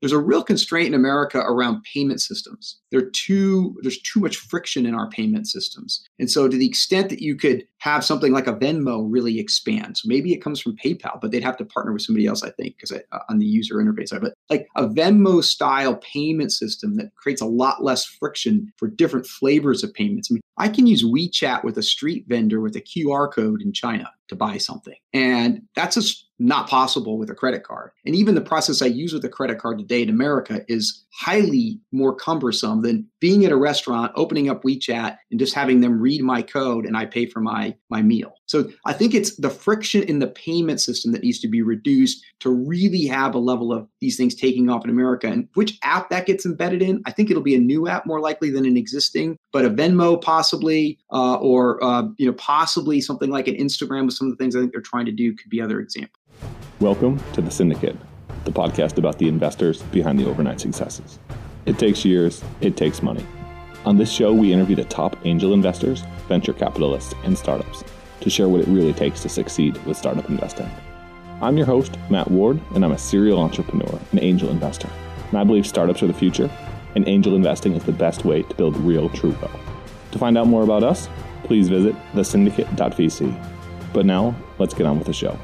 there's a real constraint in America around payment systems. There too, there's too much friction in our payment systems. And so to the extent that you could have something like a Venmo really expand, so maybe it comes from PayPal, but they'd have to partner with somebody else, I think, because uh, on the user interface side. But like a Venmo style payment system that creates a lot less friction for different flavors of payments. I mean, I can use WeChat with a street vendor with a QR code in China to buy something. And that's just not possible with a credit card. And even the process I use with a credit card today in America is highly more cumbersome than being at a restaurant, opening up WeChat and just having them read my code and I pay for my my meal. So I think it's the friction in the payment system that needs to be reduced to really have a level of these things taking off in America. And which app that gets embedded in, I think it'll be a new app more likely than an existing, but a Venmo possibly, uh, or uh, you know possibly something like an Instagram with some of the things I think they're trying to do could be other examples. Welcome to The Syndicate, the podcast about the investors behind the overnight successes. It takes years, it takes money. On this show, we interview the top angel investors, venture capitalists, and startups to share what it really takes to succeed with startup investing. I'm your host, Matt Ward, and I'm a serial entrepreneur and angel investor. And I believe startups are the future, and angel investing is the best way to build real true wealth. To find out more about us, please visit thesyndicate.vc. But now, let's get on with the show.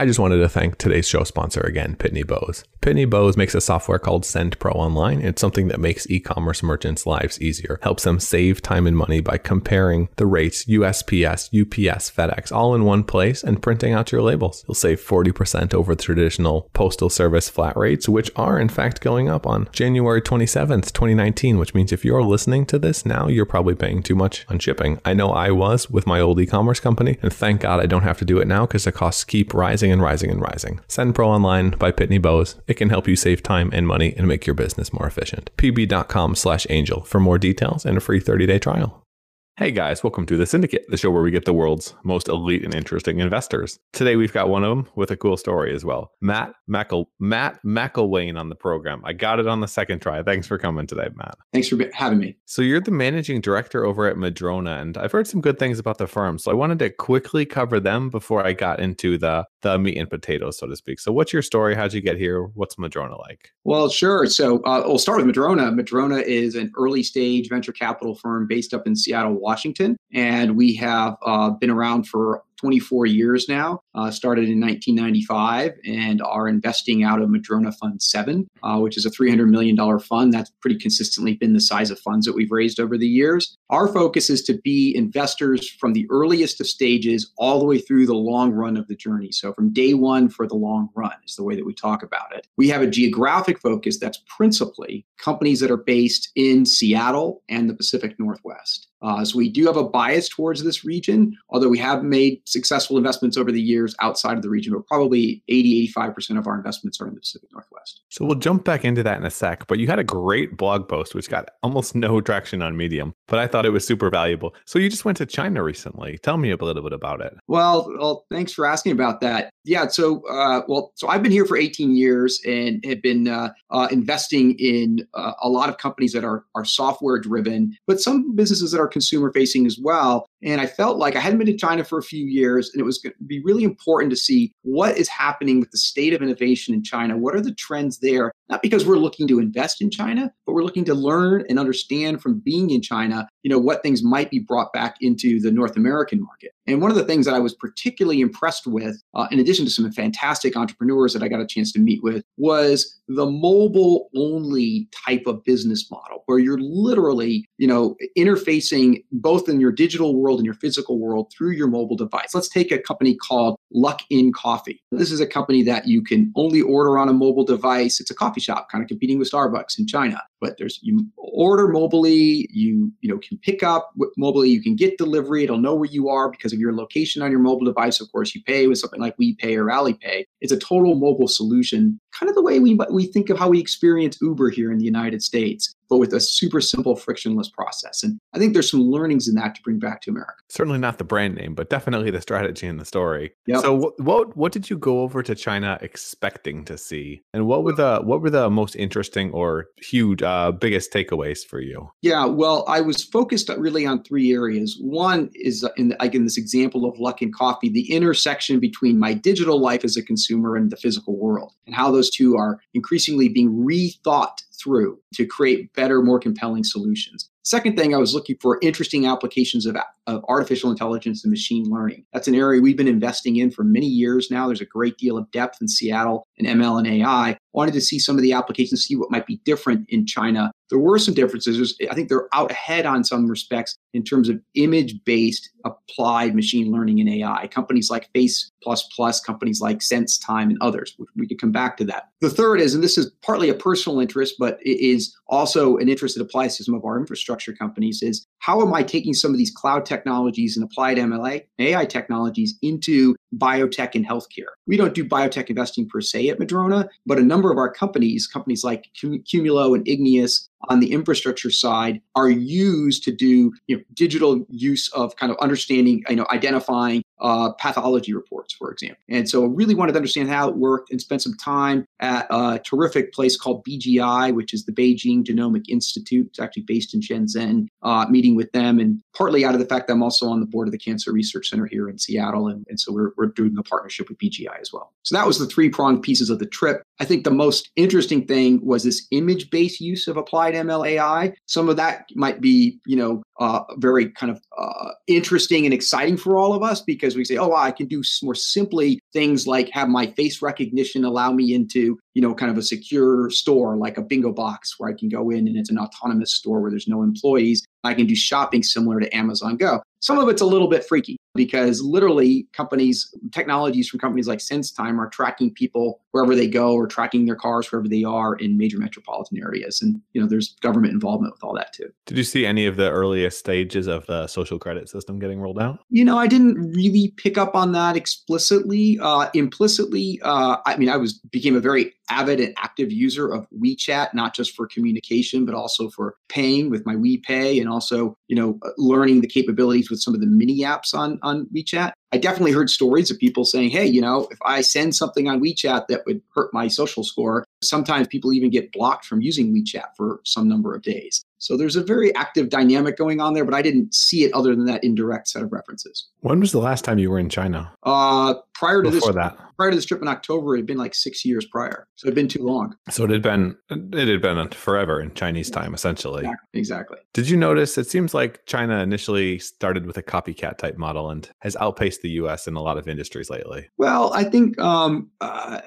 I just wanted to thank today's show sponsor again, Pitney Bowes. Pitney Bowes makes a software called Send Pro Online. It's something that makes e-commerce merchants' lives easier, helps them save time and money by comparing the rates USPS, UPS, FedEx all in one place and printing out your labels. You'll save 40% over traditional postal service flat rates, which are in fact going up on January 27th, 2019, which means if you're listening to this now, you're probably paying too much on shipping. I know I was with my old e-commerce company, and thank God I don't have to do it now because the costs keep rising and rising and rising. Send Pro Online by Pitney Bowes. It can help you save time and money and make your business more efficient. pb.com slash angel for more details and a free 30-day trial. Hey guys, welcome to The Syndicate, the show where we get the world's most elite and interesting investors. Today we've got one of them with a cool story as well. Matt Mackle Matt McIlwain on the program. I got it on the second try. Thanks for coming today, Matt. Thanks for having me. So you're the managing director over at Madrona, and I've heard some good things about the firm. So I wanted to quickly cover them before I got into the the meat and potatoes, so to speak. So what's your story? How'd you get here? What's Madrona like? Well, sure. So uh, we'll start with Madrona. Madrona is an early stage venture capital firm based up in Seattle, Washington. And we have uh, been around for 24 years now, uh, started in 1995, and are investing out of Madrona Fund 7, uh, which is a $300 million fund. That's pretty consistently been the size of funds that we've raised over the years. Our focus is to be investors from the earliest of stages all the way through the long run of the journey. So, from day one for the long run is the way that we talk about it. We have a geographic focus that's principally companies that are based in Seattle and the Pacific Northwest. Uh, so we do have a bias towards this region, although we have made successful investments over the years outside of the region, but probably 80, 85% of our investments are in the Pacific Northwest. So we'll jump back into that in a sec, but you had a great blog post, which got almost no traction on Medium, but I thought it was super valuable. So you just went to China recently. Tell me a little bit about it. Well, well thanks for asking about that. Yeah, so uh, well, so I've been here for 18 years and have been uh, uh, investing in uh, a lot of companies that are are software driven, but some businesses that are consumer facing as well. And I felt like I hadn't been to China for a few years, and it was going to be really important to see what is happening with the state of innovation in China. What are the trends there? Not because we're looking to invest in China, but we're looking to learn and understand from being in China, you know, what things might be brought back into the North American market. And one of the things that I was particularly impressed with, uh, in addition to some fantastic entrepreneurs that I got a chance to meet with, was the mobile only type of business model where you're literally, you know, interfacing both in your digital world and your physical world through your mobile device. Let's take a company called Luckin Coffee. This is a company that you can only order on a mobile device. It's a coffee shop, kind of competing with Starbucks in China. But there's you order mobily, you you know can pick up mobily, you can get delivery. It'll know where you are because of your location on your mobile device. Of course, you pay with something like WePay or Alipay. It's a total mobile solution, kind of the way we we think of how we experience Uber here in the United States. but with a super simple, frictionless process. And I think there's some learnings in that to bring back to America. Certainly not the brand name, but definitely the strategy and the story. Yep. So what, what what did you go over to China expecting to see, and what were the what were the most interesting or huge uh, biggest takeaways for you? Yeah, well, I was focused really on three areas. One is uh, in like in this example of Luckin Coffee, the intersection between my digital life as a consumer and the physical world, and how those two are increasingly being rethought through to create better, more compelling solutions. Second thing, I was looking for interesting applications of, of artificial intelligence and machine learning. That's an area we've been investing in for many years now. There's a great deal of depth in Seattle in ML and AI. Wanted to see some of the applications, see what might be different in China. There were some differences. I think they're out ahead on some respects in terms of image based applied machine learning and AI. Companies like Face Plus Plus, companies like SenseTime, and others. We could come back to that. The third is, and this is partly a personal interest, but it is also an interest that applies to some of our infrastructure companies, is how am I taking some of these cloud technologies and applied MLA AI technologies into biotech and healthcare? We don't do biotech investing per se at Madrona, but a number of our companies, companies like Qumulo and Igneous, on the infrastructure side are used to do you know, digital use of kind of understanding, you know, identifying uh, pathology reports, for example. And so I really wanted to understand how it worked and spent some time at a terrific place called BGI, which is the Beijing Genomic Institute. It's actually based in Shenzhen, uh, meeting with them. And partly out of the fact that I'm also on the board of the Cancer Research Center here in Seattle. And, and so we're, we're doing a partnership with BGI as well. So that was the three pronged pieces of the trip. I think the most interesting thing was this image based use of applied ML AI. Some of that might be, you know, uh, very kind of uh, interesting and exciting for all of us because we say, oh, I can do more simply things like have my face recognition allow me into, you know, kind of a secure store like a bingo box where I can go in and it's an autonomous store where there's no employees. I can do shopping similar to Amazon Go. Some of it's a little bit freaky because literally companies, technologies from companies like SenseTime are tracking people wherever they go or tracking their cars wherever they are in major metropolitan areas. And, you know, there's government involvement with all that too. Did you see any of the earliest stages of the social credit system getting rolled out? You know, I didn't really pick up on that explicitly. Uh, implicitly, uh, I mean, I was became a very avid and active user of WeChat, not just for communication, but also for paying with my WePay and also, you know, learning the capabilities with some of the mini apps on, on WeChat. I definitely heard stories of people saying, hey, you know, if I send something on WeChat that would hurt my social score, sometimes people even get blocked from using WeChat for some number of days. So there's a very active dynamic going on there, but I didn't see it other than that indirect set of references. When was the last time you were in China? Uh, prior to Before this, that. Prior to this trip in October, it had been like six years prior. So it'd been too long. So it had been it had been forever in Chinese time, essentially. Exactly. exactly. Did you notice? It seems like China initially started with a copycat type model and has outpaced the U.S. in a lot of industries lately. Well, I think um, uh,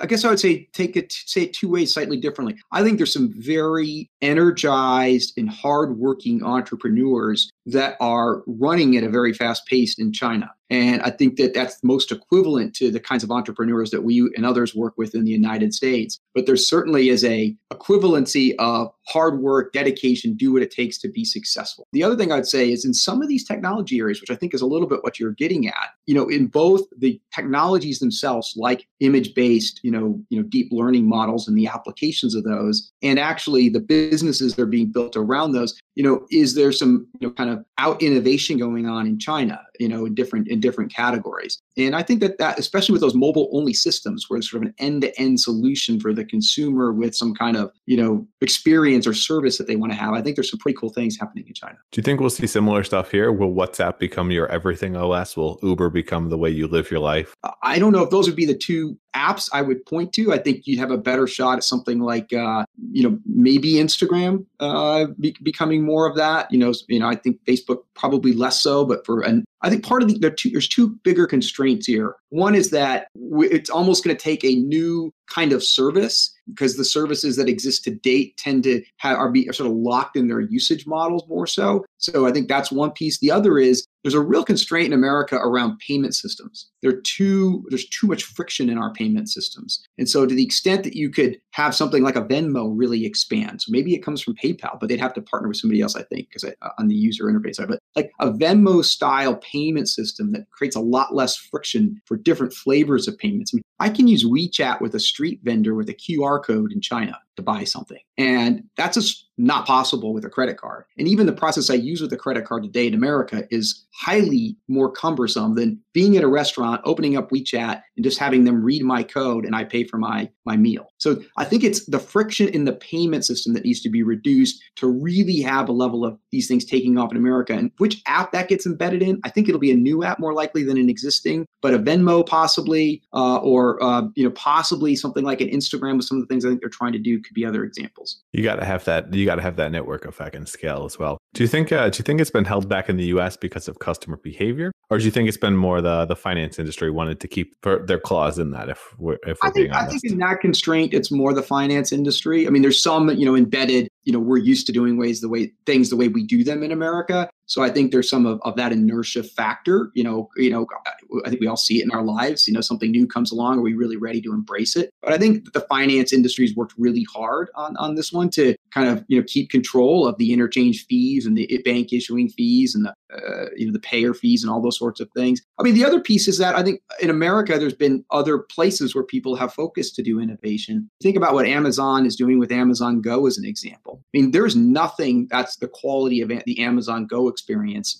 I guess I would say take it say it two ways slightly differently. I think there's some very energized and hardworking entrepreneurs that are running at a very fast pace in China. And I think that that's most equivalent to the kinds of entrepreneurs that we and others work with in the United States. But there certainly is a equivalency of hard work, dedication, do what it takes to be successful. The other thing I'd say is in some of these technology areas, which I think is a little bit what you're getting at, you know, in both the technologies themselves, like image-based, you know, you know, deep learning models and the applications of those, and actually the businesses that are being built around those, you know, is there some, you know, kind of out innovation going on in China, you know, in different in different categories. And I think that that, especially with those mobile only systems, where it's sort of an end to end solution for the consumer with some kind of, you know, experience or service that they want to have, I think there's some pretty cool things happening in China. Do you think we'll see similar stuff here? Will WhatsApp become your everything OS? Will Uber become the way you live your life? I don't know if those would be the two apps I would point to. I think you'd have a better shot at something like, uh, you know, maybe Instagram uh, be- becoming more of that. You know, you know, I think Facebook probably less so, but for an I think part of the there two, there's two bigger constraints here. One is that it's almost going to take a new kind of service because the services that exist to date tend to have, are be are sort of locked in their usage models more so. So I think that's one piece. The other is there's a real constraint in America around payment systems. There too there's too much friction in our payment systems. And so to the extent that you could have something like a Venmo really expand, so maybe it comes from PayPal, but they'd have to partner with somebody else, I think, because on the user interface side. But like a Venmo style payment system that creates a lot less friction for different flavors of payments. I, mean, I can use WeChat with a street vendor with a QR code in China to buy something. And that's just not possible with a credit card. And even the process I use with a credit card today in America is highly more cumbersome than being at a restaurant, opening up WeChat and just having them read my code and I pay for my my meal. So I think it's the friction in the payment system that needs to be reduced to really have a level of these things taking off in America. And which app that gets embedded in, I think it'll be a new app more likely than an existing, but a Venmo possibly, uh, or uh, you know possibly something like an Instagram with some of the things I think they're trying to do could be other examples. You got to have that. You got to have that network effect and scale as well. Do you think? Uh, do you think it's been held back in the U.S. because of customer behavior, or do you think it's been more the the finance industry wanted to keep their claws in that? If we're, if we're I think, being honest, I think in that constraint, it's more the finance industry. I mean, there's some you know embedded. You know, we're used to doing ways the way things the way we do them in America. So I think there's some of, of that inertia factor. You know, you know, I think we all see it in our lives. You know, something new comes along, are we really ready to embrace it? But I think the finance industry's worked really hard on on this one to kind of you know keep control of the interchange fees and the bank issuing fees and the uh, you know the payer fees and all those sorts of things. I mean, the other piece is that I think in America there's been other places where people have focused to do innovation. Think about what Amazon is doing with Amazon Go as an example. I mean, there's nothing that's the quality of the Amazon Go experience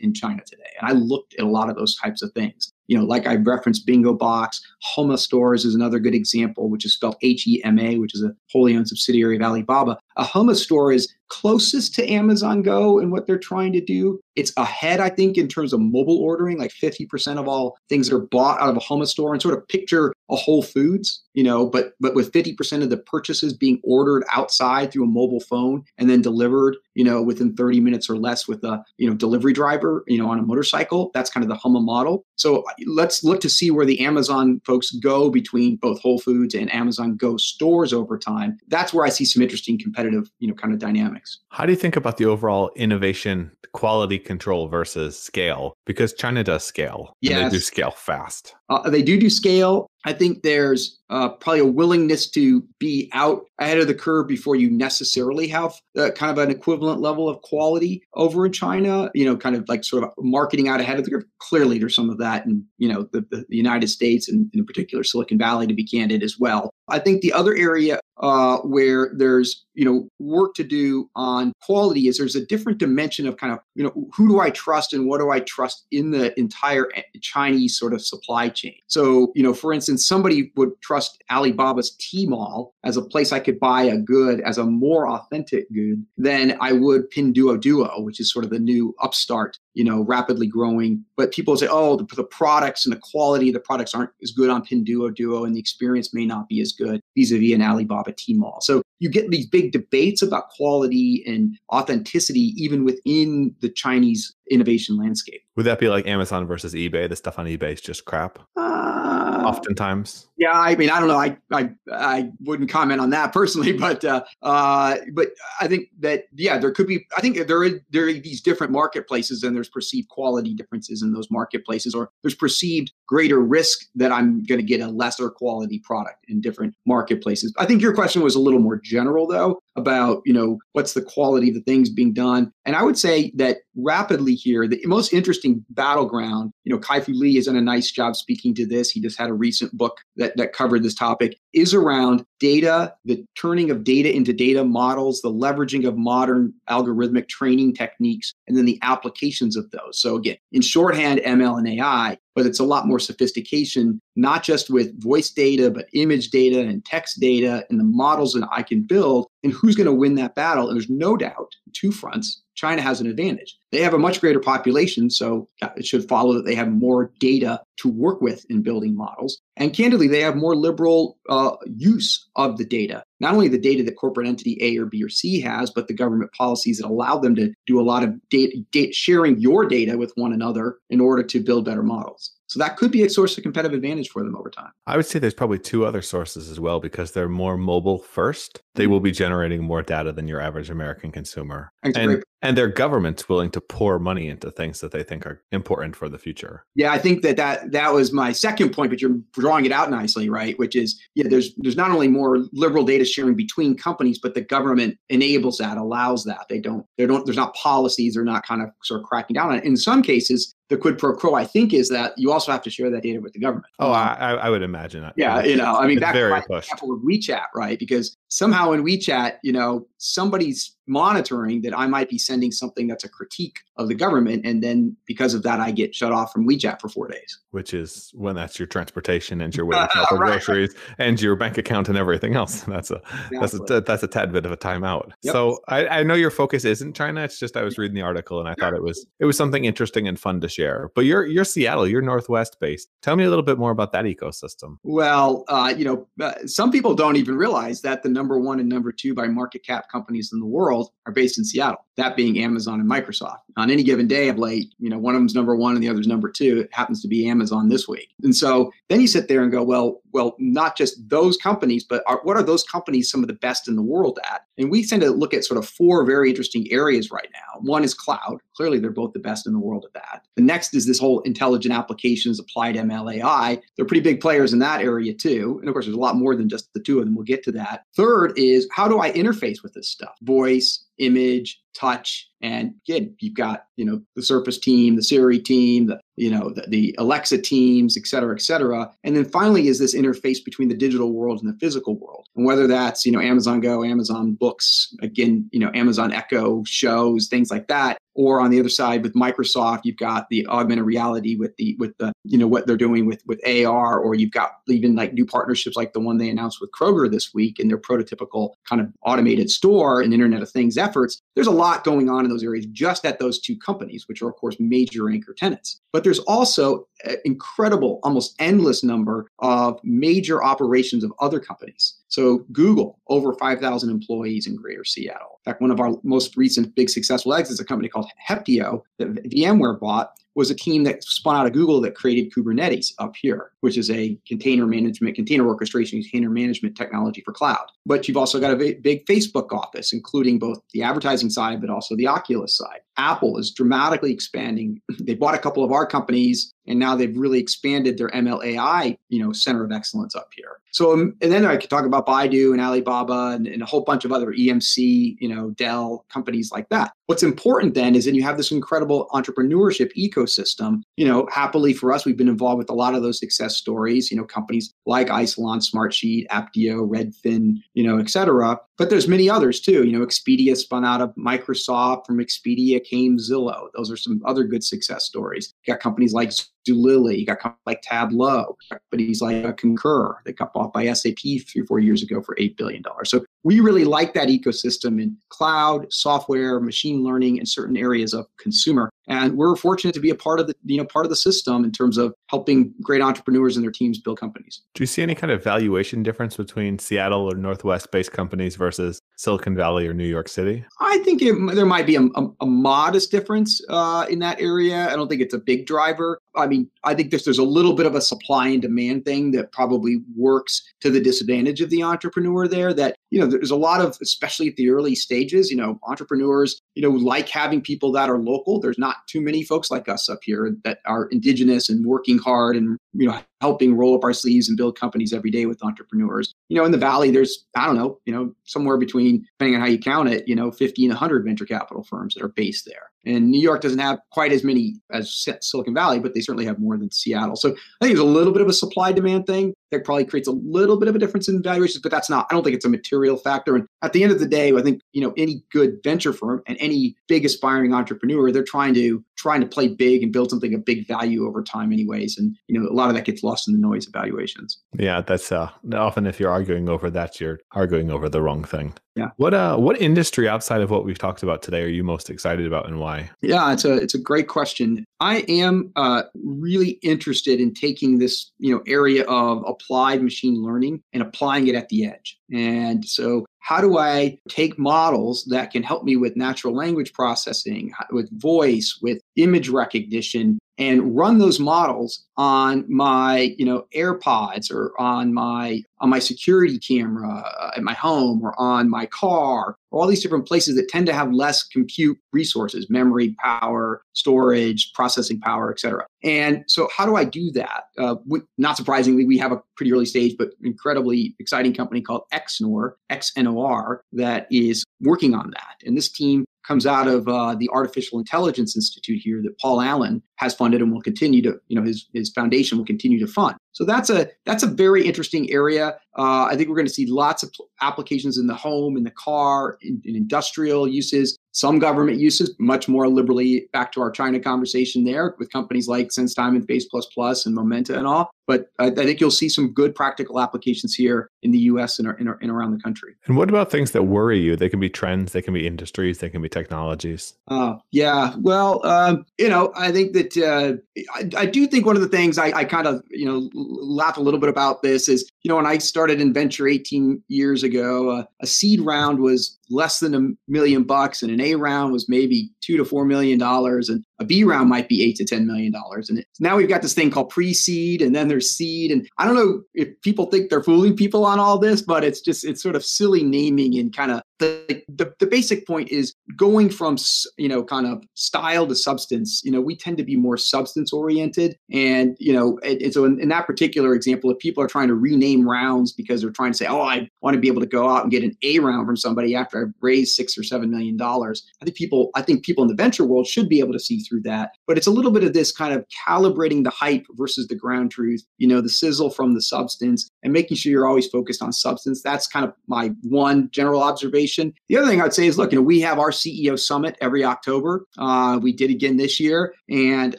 in China today. And I looked at a lot of those types of things you know, like I referenced Bingo Box, Hema Stores is another good example, which is spelled H E M A, which is a wholly owned subsidiary of Alibaba. A Hema store is closest to Amazon Go and what they're trying to do. It's ahead, I think, in terms of mobile ordering, like 50% of all things that are bought out of a Hema store and sort of picture a Whole Foods, you know, but but with 50% of the purchases being ordered outside through a mobile phone and then delivered, you know, within 30 minutes or less with a, you know, delivery driver, you know, on a motorcycle. That's kind of the Hema model. So uh, let's look to see where the Amazon folks go between both Whole Foods and Amazon Go stores over time. That's where I see some interesting competitive, you know, kind of dynamics. How do you think about the overall innovation, quality control versus scale? Because China does scale. Yeah, they do scale fast. Uh, they do do scale. I think there's uh, probably a willingness to be out ahead of the curve before you necessarily have uh, kind of an equivalent level of quality over in China. You know, kind of like sort of marketing out ahead of the curve. Clearly, there's some of that in you know the, the United States and in particular Silicon Valley, to be candid as well. I think the other area uh, where there's you know work to do on quality is there's a different dimension of kind of you know who do I trust and what do I trust in the entire eh, Chinese sort of supply chain. So you know, for instance, somebody would trust Alibaba's Tmall as a place I could buy a good as a more authentic good than I would Pinduoduo, which is sort of the new upstart you know, rapidly growing. But people say, oh, the, the, products and the quality of the products aren't as good on Pinduoduo, and the experience may not be as good vis-a-vis an Alibaba Tmall. So you get these big debates about quality and authenticity even within the Chinese innovation landscape. Would that be like Amazon versus eBay? The stuff on eBay is just crap. Uh, Oftentimes. Yeah, I mean, I don't know. I I, I wouldn't comment on that personally, but uh, uh, but I think that yeah, there could be. I think there are there are these different marketplaces, and there's perceived quality differences in those marketplaces, or there's perceived greater risk that I'm going to get a lesser quality product in different marketplaces. I think your question was a little more general though about you know what's the quality of the things being done. And i would say that rapidly here the most interesting battleground you know kai-fu lee has done a nice job speaking to this. He just had a recent book that, that covered this topic is around data the turning of data into data models the leveraging of modern algorithmic training techniques and then the applications of those so again in shorthand ml and ai but it's a lot more sophistication, not just with voice data, but image data and text data and the models that I can build and who's going to win that battle. And there's no doubt, two fronts, China has an advantage. They have a much greater population, so it should follow that they have more data to work with in building models. And candidly, they have more liberal uh, use of the data. Not only the data that corporate entity A or B or C has, but the government policies that allow them to do a lot of data, data sharing your data with one another in order to build better models. So that could be a source of competitive advantage for them over time. I would say there's probably two other sources as well because they're more mobile first. They mm-hmm. will be generating more data than your average American consumer. And, and their government's willing to pour money into things that they think are important for the future. Yeah, I think that that, that was my second point, but you're drawing it out nicely, right? Which is, yeah, there's there's not only more liberal data sharing between companies, but the government enables that, allows that. They don't, they don't, there's not policies, they're not kind of sort of cracking down on it. In some cases, the quid pro quo, I think, is that you also have to share that data with the government. Oh, I, I would imagine that. Yeah, you know, I mean, back very to example of WeChat, right? Because somehow in WeChat, you know, somebody's monitoring that I might be sending something that's a critique of the government, and then because of that, I get shut off from WeChat for four days. Which is when that's your transportation and your waiting for right, groceries and your bank account and everything else. That's a exactly. that's a that's a tad bit of a timeout. Yep. So I, I know your focus isn't China. It's just I was reading the article and I thought it was it was something interesting and fun to share. But you're you're Seattle, you're Northwest based. Tell me a little bit more about that ecosystem. Well, uh, you know, uh, some people don't even realize that the number one and number two by market cap companies in the world are based in Seattle. That being Amazon and Microsoft. On any given day of late, you know, one of them's number one and the other's number two. It happens to be Amazon this week. And so then you sit there and go, well, well, not just those companies, but are, what are those companies some of the best in the world at? And we tend to look at sort of four very interesting areas right now. One is cloud. Clearly, they're both the best in the world at that. The next is this whole intelligent applications, applied MLAI. They're pretty big players in that area too. And of course, there's a lot more than just the two of them. We'll get to that. Third is how do I interface with this stuff? Voice, image, touch, and again, you've got you know the Surface team, the Siri team, the you know the, the Alexa teams, et cetera, et cetera. And then finally is this interface between the digital world and the physical world. And whether that's you know Amazon Go, Amazon Books, again you know Amazon Echo shows, things like that, or on the other side with Microsoft, you've got the augmented reality with the with the you know what they're doing with with AR, or you've got even like new partnerships like the one they announced with Kroger this week in their prototypical kind of automated store and Internet of Things efforts. There's a lot going on in those areas just at those two companies, which are of course major anchor tenants. But there's also an incredible, almost endless number of major operations of other companies. So Google, over 5,000 employees in Greater Seattle. In fact, one of our most recent big successful exits is a company called Heptio that VMware bought was a team that spun out of Google that created Kubernetes up here, which is a container management, container orchestration, container management technology for cloud. But you've also got a big Facebook office, including both the advertising side, but also the Oculus side. Apple is dramatically expanding. They bought a couple of our companies, and now they've really expanded their MLAI, you know, center of excellence up here. So, um, and then I could talk about Baidu and Alibaba and, and, a whole bunch of other EMC, you know, Dell companies like that. What's important then is that you have this incredible entrepreneurship ecosystem. You know, happily for us, we've been involved with a lot of those success stories. You know, companies like Isilon, Smartsheet, Apptio, Redfin, you know, et cetera. But there's many others too. You know, Expedia spun out of Microsoft. From Expedia came Zillow. Those are some other good success stories. Got companies like Zulily. You got companies like Tableau. Companies like Concur. that got bought by SAP three, four years ago for $8 billion. So we really like that ecosystem in cloud, software, machine learning, and certain areas of consumer. And we're fortunate to be a part of the, you know, part of the system in terms of helping great entrepreneurs and their teams build companies. Do you see any kind of valuation difference between Seattle or Northwest based companies versus Silicon Valley or New York City? I think it, there might be a, a, a modest difference uh, in that area. I don't think it's a big driver. I mean, I think there's, there's a little bit of a supply and demand thing that probably works to the disadvantage of the entrepreneur there. That, you know, there's a lot of, especially at the early stages, you know, entrepreneurs, you know, like having people that are local. There's not too many folks like us up here that are indigenous and working hard and, you know, helping roll up our sleeves and build companies every day with entrepreneurs. You know, in the valley, there's I don't know, you know, somewhere between depending on how you count it, you know, 50 and 100 venture capital firms that are based there. And New York doesn't have quite as many as Silicon Valley, but they certainly have more than Seattle. So I think there's a little bit of a supply demand thing that probably creates a little bit of a difference in valuations, but that's not, I don't think it's a material factor. And at the end of the day, I think, you know, any good venture firm and any big aspiring entrepreneur, they're trying to trying to play big and build something of big value over time anyways. And, you know, a lot of that gets lost in the noise of valuations. Yeah, that's uh often if you're arguing over that, you're arguing over the wrong thing. Yeah. What uh what industry outside of what we've talked about today are you most excited about and why? Yeah, it's a it's a great question. I am uh, really interested in taking this you know area of applied machine learning and applying it at the edge. And so how do I take models that can help me with natural language processing, with voice, with image recognition, and run those models on my you know airpods or on my on my security camera uh, at my home or on my car or all these different places that tend to have less compute resources memory power storage processing power et cetera. And so how do i do that? Uh, we, not surprisingly we have a pretty early stage but incredibly exciting company called xnor xnor that is working on that. And this team comes out of uh, the Artificial Intelligence Institute here that Paul Allen has funded and will continue to, you know, his his foundation will continue to fund. So that's a that's a very interesting area. Uh, I think we're going to see lots of applications in the home, in the car, in, in, industrial uses, some government uses, much more liberally. Back to our China conversation there with companies like SenseTime and Face Plus Plus and Momenta and all. But I, I, think you'll see some good practical applications here in the U.S. and, and, and, around the country. And what about things that worry you? They can be trends, they can be industries, they can be technologies. Uh, yeah, well, um, you know, I think that uh, I, I, do think one of the things I, I kind of you know laugh a little bit about this is you know when I started in venture 18 years ago, uh, a seed round was less than a million bucks, and an A round was maybe two to four million dollars, and a B round might be eight to ten million dollars. And now we've got this thing called pre-seed, and then there's seed. And I don't know if people think they're fooling people on all this, but it's just it's sort of silly naming and kind of the, the, the basic point is going from you know kind of style to substance you know we tend to be more substance oriented. And you know and, and so in, in, that particular example if people are trying to rename rounds because they're trying to say oh i want to be able to go out and get an a round from somebody after i've raised six or seven million dollars i think people i think people in the venture world should be able to see through that. But it's a little bit of this kind of calibrating the hype versus the ground truth you know the sizzle from the substance and making sure you're always focused on substance. That's kind of my one general observation the other thing I'd say is, look, you know, we have our CEO summit every October. Uh, we did again this year, and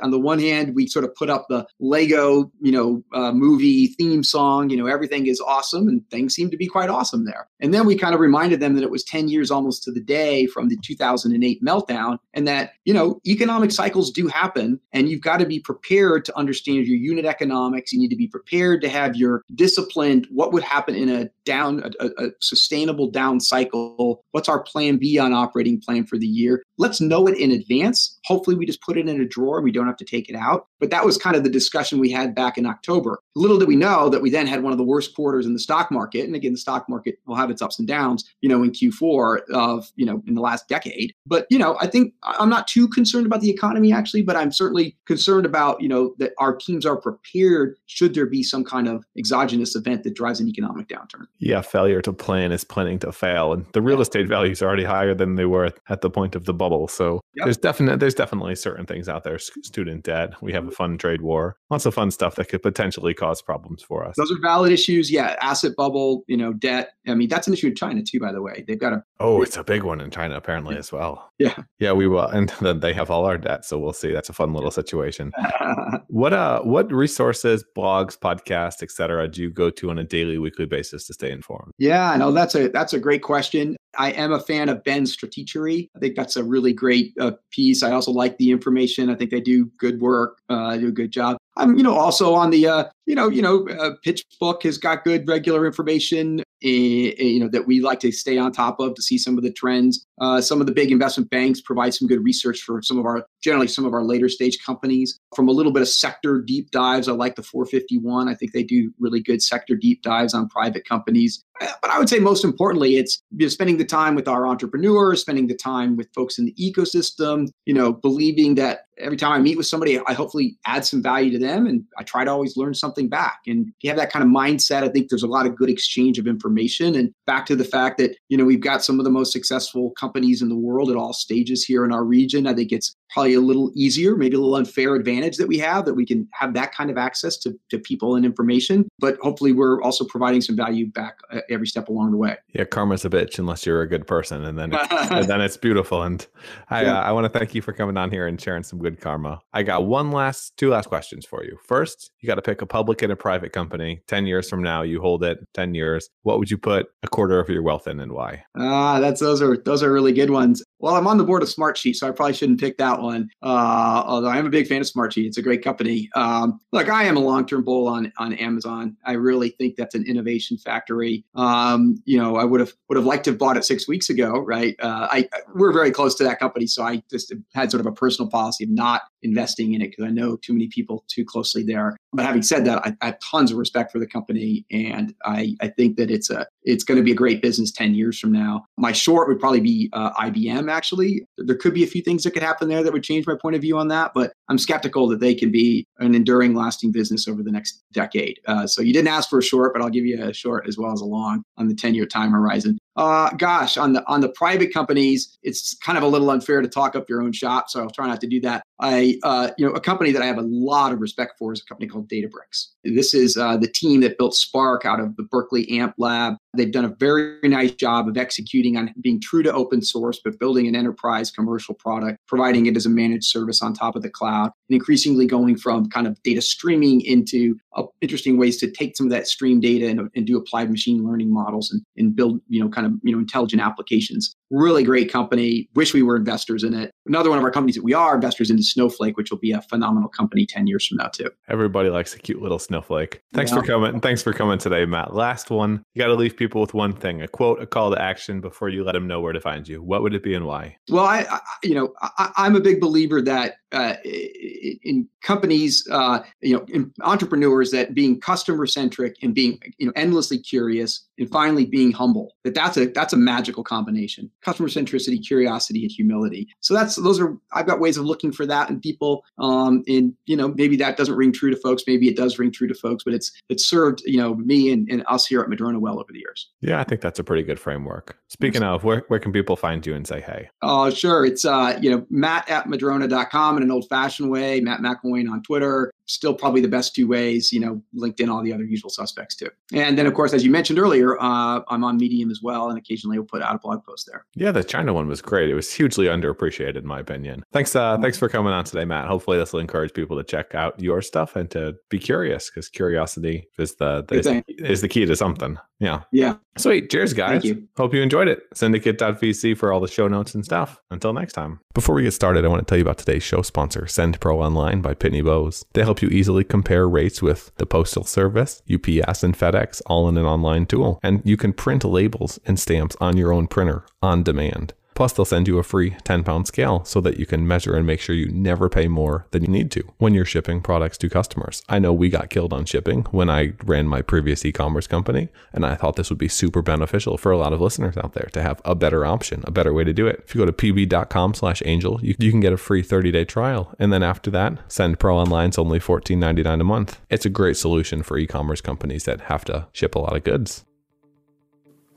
on the one hand, we sort of put up the Lego, you know, uh, movie theme song. You know, everything is awesome, and things seem to be quite awesome there. And then we kind of reminded them that it was 10 years almost to the day from the 2008 meltdown, and that you know, economic cycles do happen, and you've got to be prepared to understand your unit economics. You need to be prepared to have your disciplined. What would happen in a down, a, a sustainable down cycle? What's our plan B on operating plan for the year? Let's know it in advance. Hopefully, we just put it in a drawer and we don't have to take it out. But that was kind of the discussion we had back in October. Little did we know that we then had one of the worst quarters in the stock market. And again, the stock market will have its ups and downs, you know, in Q4 of, you know, in the last decade. But, you know, I think I'm not too concerned about the economy actually, but I'm certainly concerned about, you know, that our teams are prepared should there be some kind of exogenous event that drives an economic downturn. Yeah, failure to plan is planning to fail. And the real estate values are already higher than they were at the point of the bubble. So yep. there's definitely there's definitely certain things out there. Student debt. We have a fun trade war. Lots of fun stuff that could potentially cause problems for us. Those are valid issues. Yeah, asset bubble. You know, debt. I mean, that's an issue in China too. By the way, they've got a. Oh, it's a big one in China apparently as well. Yeah. Yeah, we will, and then they have all our debt. So we'll see. That's a fun little situation. what uh, what resources, blogs, podcasts, etc. do you go to on a daily, weekly basis to stay informed? Yeah, no, that's a that's a great question. I am a fan of Ben's Stratechery. I think that's a really great uh, piece. I also like the information. I think they do good work, uh, do a good job. I'm, you know, also on the, uh, you know, you know, uh, PitchBook has got good regular information you know that we like to stay on top of to see some of the trends. Uh, some of the big investment banks provide some good research for some of our generally some of our later stage companies. From a little bit of sector deep dives, I like the 451. I think they do really good sector deep dives on private companies. But I would say most importantly, it's you know, spending the time with our entrepreneurs, spending the time with folks in the ecosystem. You know, believing that every time I meet with somebody, I hopefully add some value to them, and I try to always learn something back. And if you have that kind of mindset, I think there's a lot of good exchange of information information. And back to the fact that, you know, we've got some of the most successful companies in the world at all stages here in our region. I think it's probably a little easier, maybe a little unfair advantage that we have that we can have that kind of access to, to people and information. But hopefully, we're also providing some value back uh, every step along the way. Yeah, karma's a bitch unless you're a good person, and then it's, and then it's beautiful. And I yeah. uh, I want to thank you for coming on here and sharing some good karma. I got one last, two last questions for you. First, you got to pick a public and a private company. Ten years from now, you hold it. Ten years. What would you put a quarter of your wealth in, and why? Ah, that's those are those are really good ones. Well, I'm on the board of Smartsheet, so I probably shouldn't pick that one. Uh, although I am a big fan of Smartsheet, it's a great company. Um, look, I am a long-term bull on on Amazon. I really think that's an innovation factory. Um, you know, I would have would have liked to have bought it six weeks ago, right? Uh, I we're very close to that company, so I just had sort of a personal policy of not investing in it because I know too many people too closely there. But having said that, I, I have tons of respect for the company, and I I think that it's a it's going to be a great business ten years from now. My short would probably be uh, IBM actually. There could be a few things that could happen there that would change my point of view on that, but I'm skeptical that they can be an enduring, lasting business over the next decade. Uh, so you didn't ask for a short, but I'll give you a short as well as a long on the 10 year time horizon. Uh, gosh, on the on the private companies, it's kind of a little unfair to talk up your own shop, so I'll try not to do that. I, uh, you know, a company that I have a lot of respect for is a company called Databricks. This is uh, the team that built Spark out of the Berkeley AMP lab. They've done a very nice job of executing on being true to open source, but building an enterprise commercial product, providing it as a managed service on top of the cloud, and increasingly going from kind of data streaming into uh, interesting ways to take some of that stream data and, and do applied machine learning models and, and build, you know, kind of, you know, intelligent applications really great company. Wish we were investors in it. Another one of our companies that we are investors into Snowflake, which will be a phenomenal company 10 years from now, too. Everybody likes a cute little snowflake. Thanks yeah. for coming. Thanks for coming today, Matt. Last one. You got to leave people with one thing a quote, a call to action before you let them know where to find you. What would it be and why? Well, I, I you know, I, I'm a big believer that uh, in companies, uh, you know, in entrepreneurs that being customer centric and being, you know, endlessly curious and finally being humble, that that's a, that's a magical combination customer centricity, curiosity, and humility. So that's those are I've got ways of looking for that in people. Um, and you know maybe that doesn't ring true to folks. Maybe it does ring true to folks, but it's it's served you know me and, and us here at Madrona well over the years. Yeah, I think that's a pretty good framework. Speaking of, where, where can people find you and say hey? Oh, uh, sure. It's uh, you know, Matt at Madrona.com in an old fashioned way, Matt McIlwain on Twitter, still probably the best two ways, you know, LinkedIn, all the other usual suspects too. And then, of course, as you mentioned earlier, uh, I'm on Medium as well, and occasionally we'll put out a blog post there. Yeah, the China one was great. It was hugely underappreciated, in my opinion. Thanks, uh, thanks for coming on today, Matt. Hopefully, this will encourage people to check out your stuff and to be curious, because curiosity is the, the is, is the key to something. Yeah. Yeah. Sweet. Cheers, guys. You. Hope you enjoyed it. Syndicate.vc for all the show notes and stuff. Until next time. Before we get started, I want to tell you about today's show sponsor, Send Pro Online by Pitney Bowes. They help you easily compare rates with the Postal Service, UPS, and FedEx all in an online tool. And you can print labels and stamps on your own printer on demand. Plus, they'll send you a free 10 pound scale so that you can measure and make sure you never pay more than you need to when you're shipping products to customers. I know we got killed on shipping when I ran my previous e commerce company, and I thought this would be super beneficial for a lot of listeners out there to have a better option, a better way to do it. If you go to pb.com slash angel, you, you can get a free 30 day trial. And then after that, Send Pro Online's only $14.99 a month. It's a great solution for e commerce companies that have to ship a lot of goods.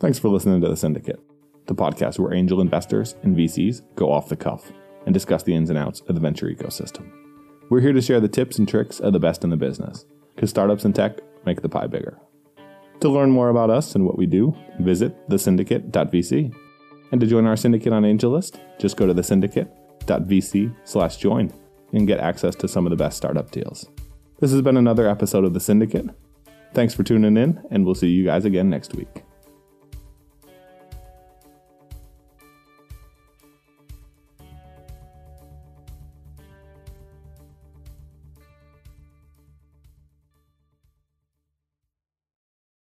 Thanks for listening to The Syndicate the podcast where angel investors and VCs go off the cuff and discuss the ins and outs of the venture ecosystem. We're here to share the tips and tricks of the best in the business, because startups and tech make the pie bigger. To learn more about us and what we do, visit thesyndicate.vc. And to join our syndicate on AngelList, just go to thesyndicate.vc slash join and get access to some of the best startup deals. This has been another episode of The Syndicate. Thanks for tuning in, and we'll see you guys again next week.